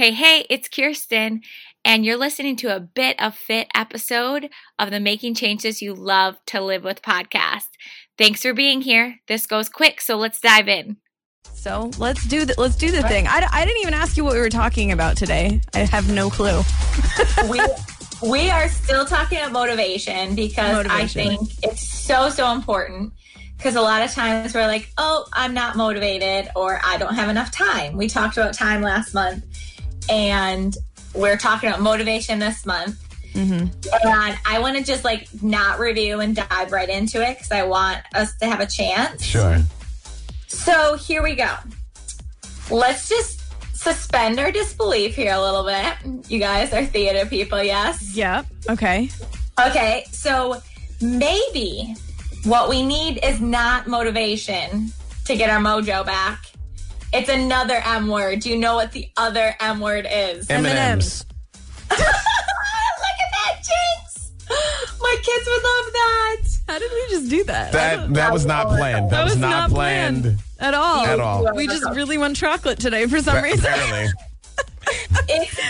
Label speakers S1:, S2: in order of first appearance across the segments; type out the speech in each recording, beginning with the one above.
S1: Hey, hey, it's Kirsten, and you're listening to a bit of fit episode of the Making Changes You Love to Live with podcast. Thanks for being here. This goes quick, so let's dive in.
S2: So let's do the, let's do the thing. I, I didn't even ask you what we were talking about today. I have no clue.
S3: we we are still talking about motivation because motivation. I think it's so so important because a lot of times we're like, oh, I'm not motivated or I don't have enough time. We talked about time last month and we're talking about motivation this month. Mm-hmm. And I want to just like not review and dive right into it because I want us to have a chance.
S4: Sure.
S3: So here we go. Let's just suspend our disbelief here a little bit. You guys are theater people, yes?
S2: Yep. Okay.
S3: Okay. So maybe what we need is not motivation to get our mojo back. It's another M word. Do you know what the other M word is?
S4: M&M's.
S3: Look at that, Jinx. My kids would love that.
S2: How did we just do that?
S4: That that was not planned. That, that was, was, not planned. planned.
S2: at all.
S4: At all.
S2: We just really want chocolate today for some reason.
S4: Apparently.
S3: it's,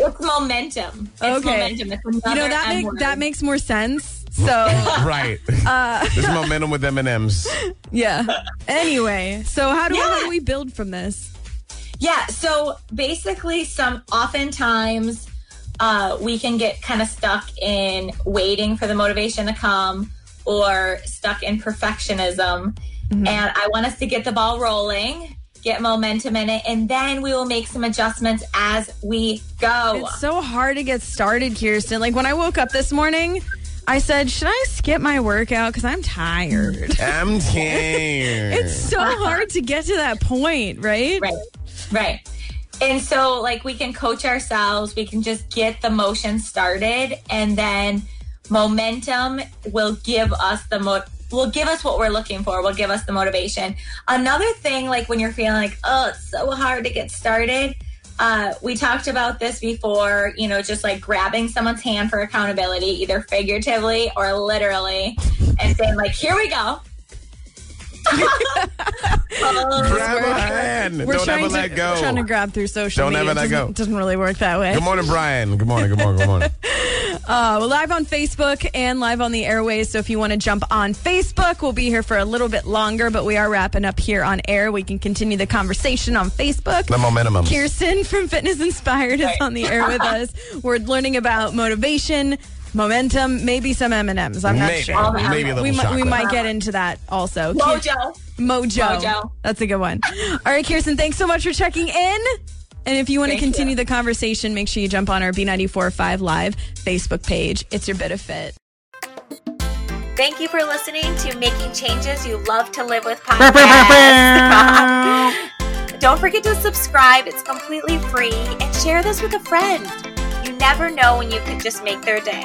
S3: it's momentum. It's
S2: okay. Momentum. It's you know that make, that makes more sense so
S4: right, uh, there's momentum with M and M's.
S2: Yeah. Anyway, so how do yeah. how do we build from this?
S3: Yeah. So basically, some oftentimes uh, we can get kind of stuck in waiting for the motivation to come or stuck in perfectionism. Mm-hmm. And I want us to get the ball rolling get momentum in it, and then we will make some adjustments as we go.
S2: It's so hard to get started, Kirsten. Like when I woke up this morning, I said, should I skip my workout? Because I'm tired.
S4: I'm tired.
S2: it's so uh-huh. hard to get to that point, right?
S3: Right. Right. And so, like, we can coach ourselves, we can just get the motion started, and then momentum will give us the mo- will give us what we're looking for, will give us the motivation. Another thing, like when you're feeling like, oh, it's so hard to get started, uh, we talked about this before, you know, just like grabbing someone's hand for accountability, either figuratively or literally, and saying, like, here we go.
S4: grab a hand. We're Don't ever to, let go.
S2: We're trying to grab through social
S4: Don't
S2: media.
S4: ever let go.
S2: Doesn't really work that way.
S4: Good morning, Brian. Good morning. Good morning. Good morning.
S2: Uh, we're live on Facebook and live on the airways. So if you want to jump on Facebook, we'll be here for a little bit longer, but we are wrapping up here on air. We can continue the conversation on Facebook.
S4: The momentum.
S2: Kirsten from Fitness Inspired is on the air with us. We're learning about motivation momentum, maybe some M and M's. I'm not
S4: maybe.
S2: sure.
S4: Maybe a little
S2: we,
S4: chocolate.
S2: we might get into that also.
S3: Mojo.
S2: Mojo.
S3: Mojo.
S2: That's a good one. All right, Kirsten, thanks so much for checking in. And if you want to continue you. the conversation, make sure you jump on our B945 Live Facebook page. It's your bit of fit.
S1: Thank you for listening to Making Changes You Love to Live with podcast. Don't forget to subscribe, it's completely free, and share this with a friend. You never know when you could just make their day.